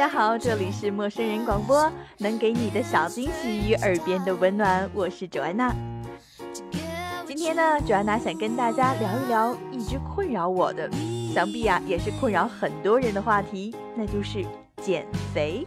大家好，这里是陌生人广播，能给你的小惊喜与耳边的温暖，我是卓安娜。今天呢，卓安娜想跟大家聊一聊一直困扰我的，想必呀也是困扰很多人的话题，那就是减肥。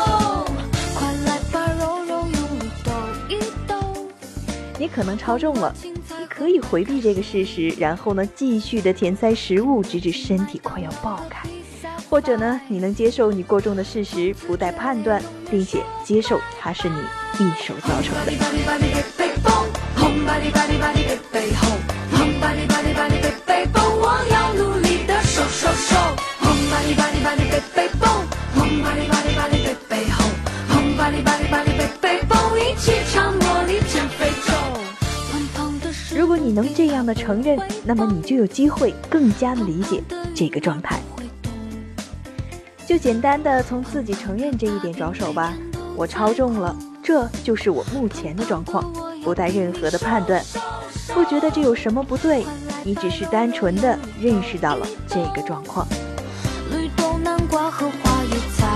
你可能超重了，你可以回避这个事实，然后呢，继续的填塞食物，直至身体快要爆开；或者呢，你能接受你过重的事实，不带判断，并且接受它是你一手造成的。能这样的承认，那么你就有机会更加的理解这个状态。就简单的从自己承认这一点着手吧。我超重了，这就是我目前的状况，不带任何的判断，不觉得这有什么不对，你只是单纯的认识到了这个状况。绿豆南瓜和花椰菜，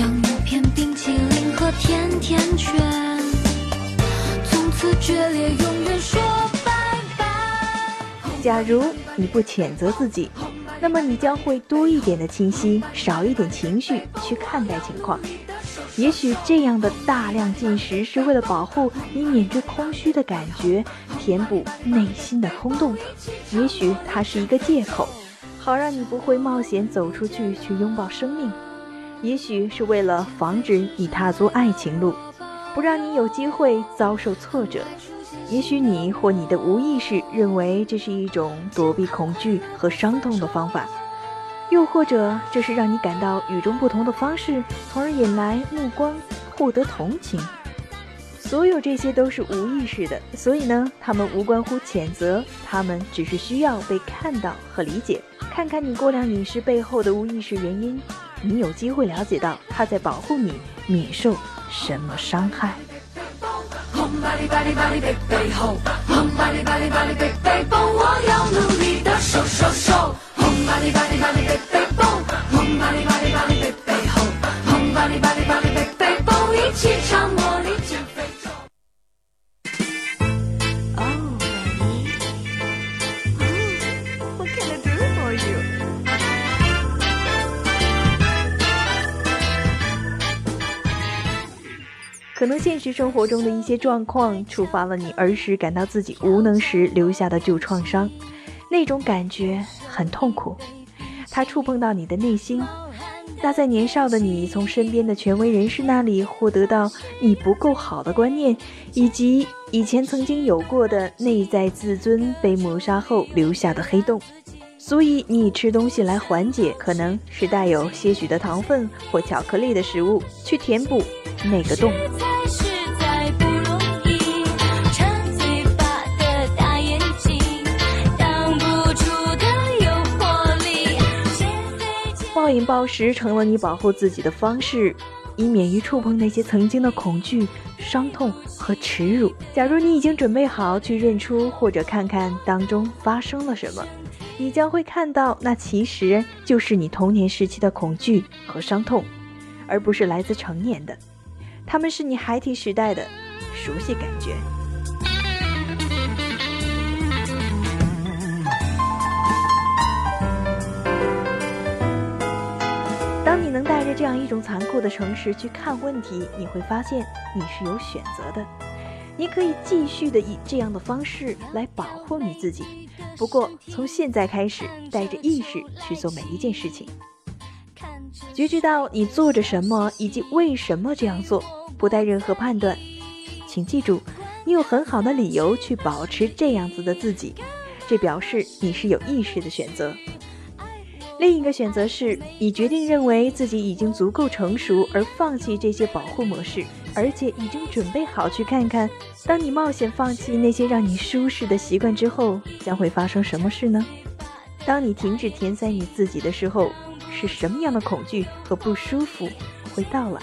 洋芋片、冰淇淋和甜甜圈。此决裂，永远说拜拜。假如你不谴责自己，那么你将会多一点的清晰，少一点情绪去看待情况。也许这样的大量进食是为了保护你免致空虚的感觉，填补内心的空洞。也许它是一个借口，好让你不会冒险走出去去拥抱生命。也许是为了防止你踏足爱情路。不让你有机会遭受挫折，也许你或你的无意识认为这是一种躲避恐惧和伤痛的方法，又或者这是让你感到与众不同的方式，从而引来目光，获得同情。所有这些都是无意识的，所以呢，他们无关乎谴责，他们只是需要被看到和理解。看看你过量饮食背后的无意识原因，你有机会了解到他在保护你免受。什么伤害？我要努力的瘦瘦瘦。一起唱茉莉可能现实生活中的一些状况触发了你儿时感到自己无能时留下的旧创伤，那种感觉很痛苦，它触碰到你的内心。那在年少的你从身边的权威人士那里获得到你不够好的观念，以及以前曾经有过的内在自尊被抹杀后留下的黑洞，所以你以吃东西来缓解，可能是带有些许的糖分或巧克力的食物去填补那个洞。暴饮暴食成了你保护自己的方式，以免于触碰那些曾经的恐惧、伤痛和耻辱。假如你已经准备好去认出或者看看当中发生了什么，你将会看到，那其实就是你童年时期的恐惧和伤痛，而不是来自成年的。他们是你孩提时代的熟悉感觉。当你能带着这样一种残酷的诚实去看问题，你会发现你是有选择的。你可以继续的以这样的方式来保护你自己，不过从现在开始，带着意识去做每一件事情，觉知到你做着什么以及为什么这样做，不带任何判断。请记住，你有很好的理由去保持这样子的自己，这表示你是有意识的选择。另一个选择是你决定认为自己已经足够成熟，而放弃这些保护模式，而且已经准备好去看看，当你冒险放弃那些让你舒适的习惯之后，将会发生什么事呢？当你停止填塞你自己的时候，是什么样的恐惧和不舒服会到来？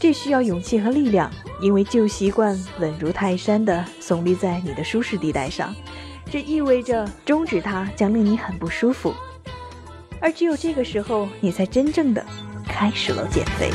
这需要勇气和力量，因为旧习惯稳如泰山地耸立在你的舒适地带上，这意味着终止它将令你很不舒服。而只有这个时候，你才真正的开始了减肥。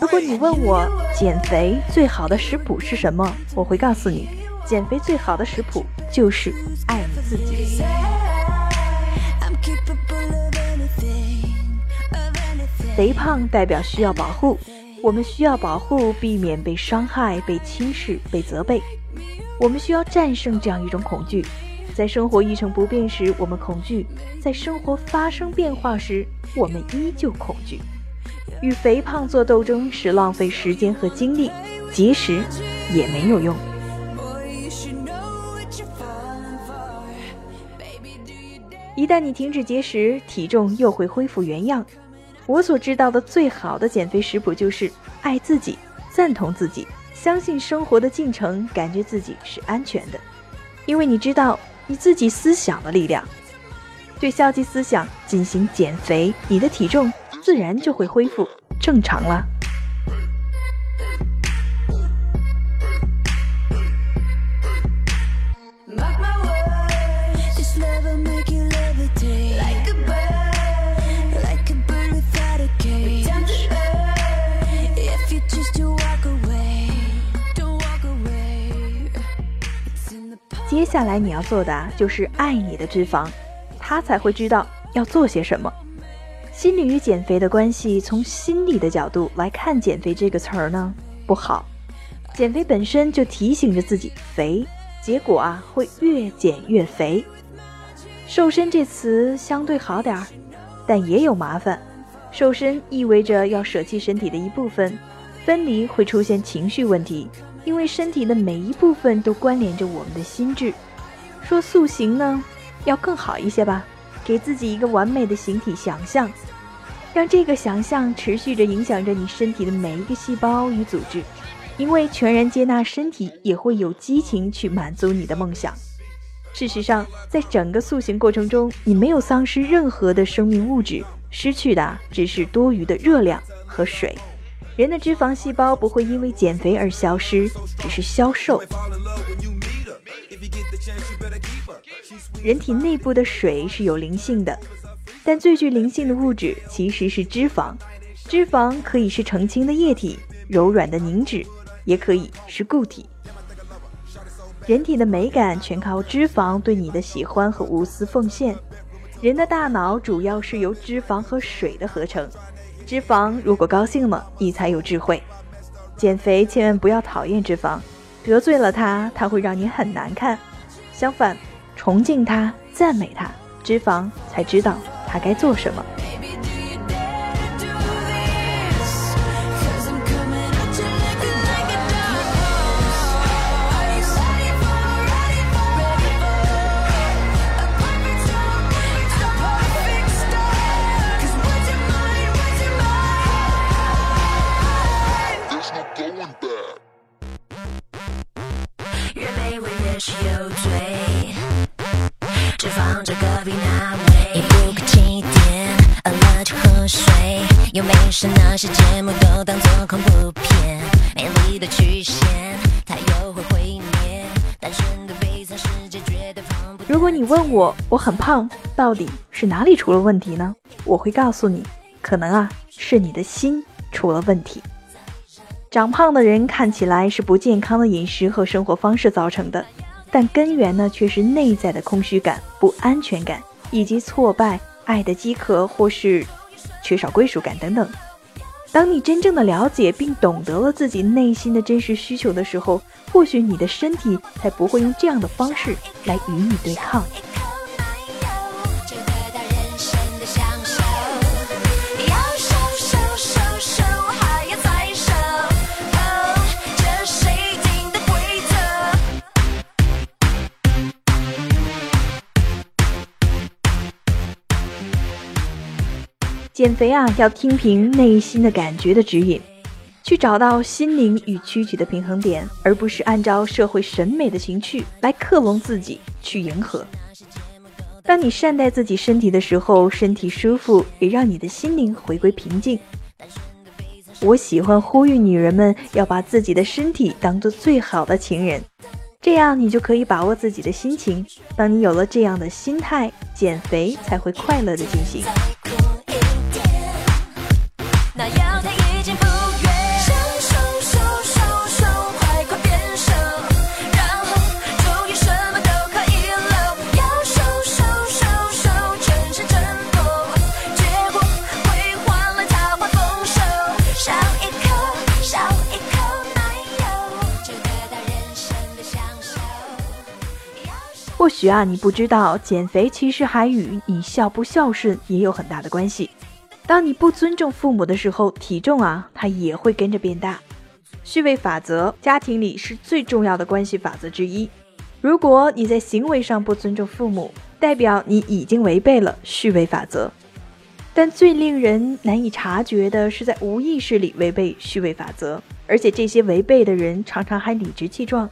如果你问我减肥最好的食谱是什么，我会告诉你，减肥最好的食谱就是爱你自己。肥胖代表需要保护，我们需要保护，避免被伤害、被轻视、被责备。我们需要战胜这样一种恐惧，在生活一成不变时，我们恐惧；在生活发生变化时，我们依旧恐惧。与肥胖做斗争是浪费时间和精力，节食也没有用。一旦你停止节食，体重又会恢复原样。我所知道的最好的减肥食谱就是爱自己、赞同自己、相信生活的进程，感觉自己是安全的，因为你知道你自己思想的力量。对消极思想进行减肥，你的体重。自然就会恢复正常了。下来你要做的就是爱你的脂肪，他才会知道要做些什么。心理与减肥的关系，从心理的角度来看，减肥这个词儿呢不好。减肥本身就提醒着自己肥，结果啊会越减越肥。瘦身这词相对好点儿，但也有麻烦。瘦身意味着要舍弃身体的一部分，分离会出现情绪问题，因为身体的每一部分都关联着我们的心智。说塑形呢，要更好一些吧，给自己一个完美的形体想象。让这个想象持续着影响着你身体的每一个细胞与组织，因为全然接纳身体，也会有激情去满足你的梦想。事实上，在整个塑形过程中，你没有丧失任何的生命物质，失去的只是多余的热量和水。人的脂肪细胞不会因为减肥而消失，只是消瘦。人体内部的水是有灵性的。但最具灵性的物质其实是脂肪，脂肪可以是澄清的液体、柔软的凝脂，也可以是固体。人体的美感全靠脂肪对你的喜欢和无私奉献。人的大脑主要是由脂肪和水的合成，脂肪如果高兴了，你才有智慧。减肥千万不要讨厌脂肪，得罪了它，它会让你很难看。相反，崇敬他，赞美他，脂肪才知道他该做什么。开始有罪只放着隔壁那些节目都当做恐怖片，美丽的曲线，它又会毁灭。单纯的悲惨世界绝对放不。如果你问我，我很胖，到底是哪里出了问题呢？我会告诉你，可能啊，是你的心出了问题。长胖的人看起来是不健康的饮食和生活方式造成的，但根源呢，却是内在的空虚感、不安全感以及挫败、爱的饥渴或是缺少归属感等等。当你真正的了解并懂得了自己内心的真实需求的时候，或许你的身体才不会用这样的方式来与你对抗。减肥啊，要听凭内心的感觉的指引，去找到心灵与躯体的平衡点，而不是按照社会审美的情趣来克隆自己去迎合。当你善待自己身体的时候，身体舒服，也让你的心灵回归平静。我喜欢呼吁女人们要把自己的身体当做最好的情人，这样你就可以把握自己的心情。当你有了这样的心态，减肥才会快乐的进行。或许啊，你不知道，减肥其实还与你孝不孝顺也有很大的关系。当你不尊重父母的时候，体重啊，它也会跟着变大。序位法则，家庭里是最重要的关系法则之一。如果你在行为上不尊重父母，代表你已经违背了序位法则。但最令人难以察觉的是，在无意识里违背序位法则，而且这些违背的人常常还理直气壮，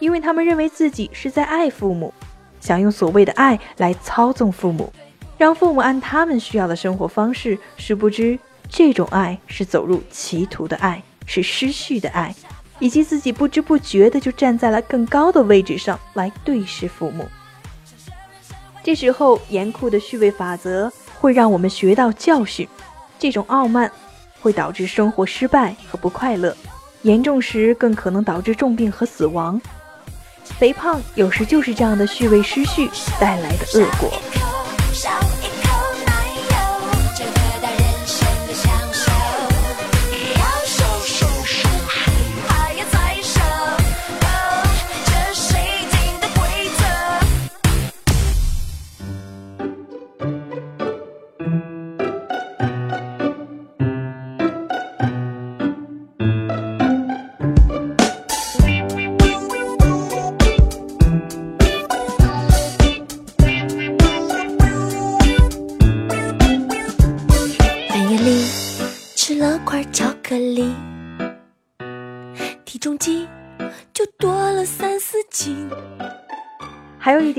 因为他们认为自己是在爱父母。想用所谓的爱来操纵父母，让父母按他们需要的生活方式，殊不知这种爱是走入歧途的爱，是失序的爱，以及自己不知不觉的就站在了更高的位置上来对视父母。这时候严酷的序位法则会让我们学到教训，这种傲慢会导致生活失败和不快乐，严重时更可能导致重病和死亡。肥胖有时就是这样的序位失序带来的恶果。还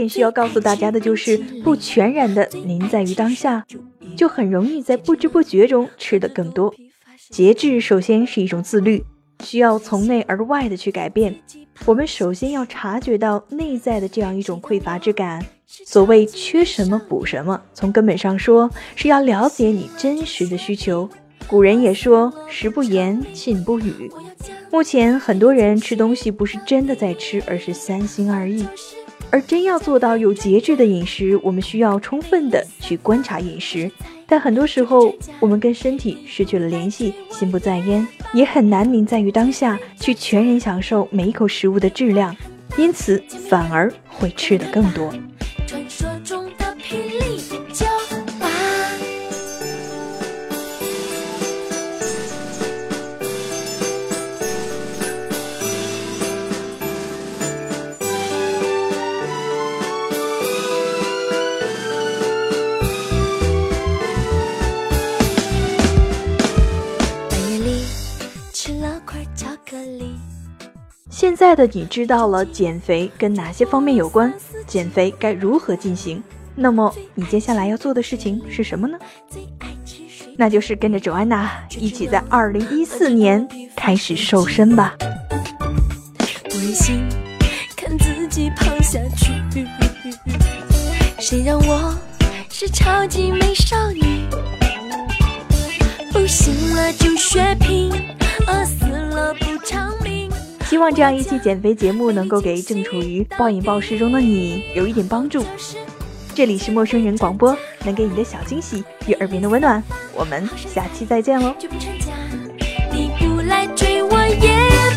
需要告诉大家的就是，不全然的您在于当下，就很容易在不知不觉中吃的更多。节制首先是一种自律，需要从内而外的去改变。我们首先要察觉到内在的这样一种匮乏之感。所谓缺什么补什么，从根本上说，是要了解你真实的需求。古人也说：“食不言，寝不语。”目前很多人吃东西不是真的在吃，而是三心二意。而真要做到有节制的饮食，我们需要充分的去观察饮食，但很多时候，我们跟身体失去了联系，心不在焉，也很难宁在于当下，去全然享受每一口食物的质量，因此反而会吃得更多。在的你知道了减肥跟哪些方面有关？减肥该如何进行？那么你接下来要做的事情是什么呢？那就是跟着 Joanna 一起在二零一四年开始瘦身吧。看自己胖下去谁让我是超级美少女？希望这样一期减肥节目能够给正处于暴饮暴食中的你有一点帮助。这里是陌生人广播，能给你的小惊喜与耳边的温暖。我们下期再见喽。你不来追我也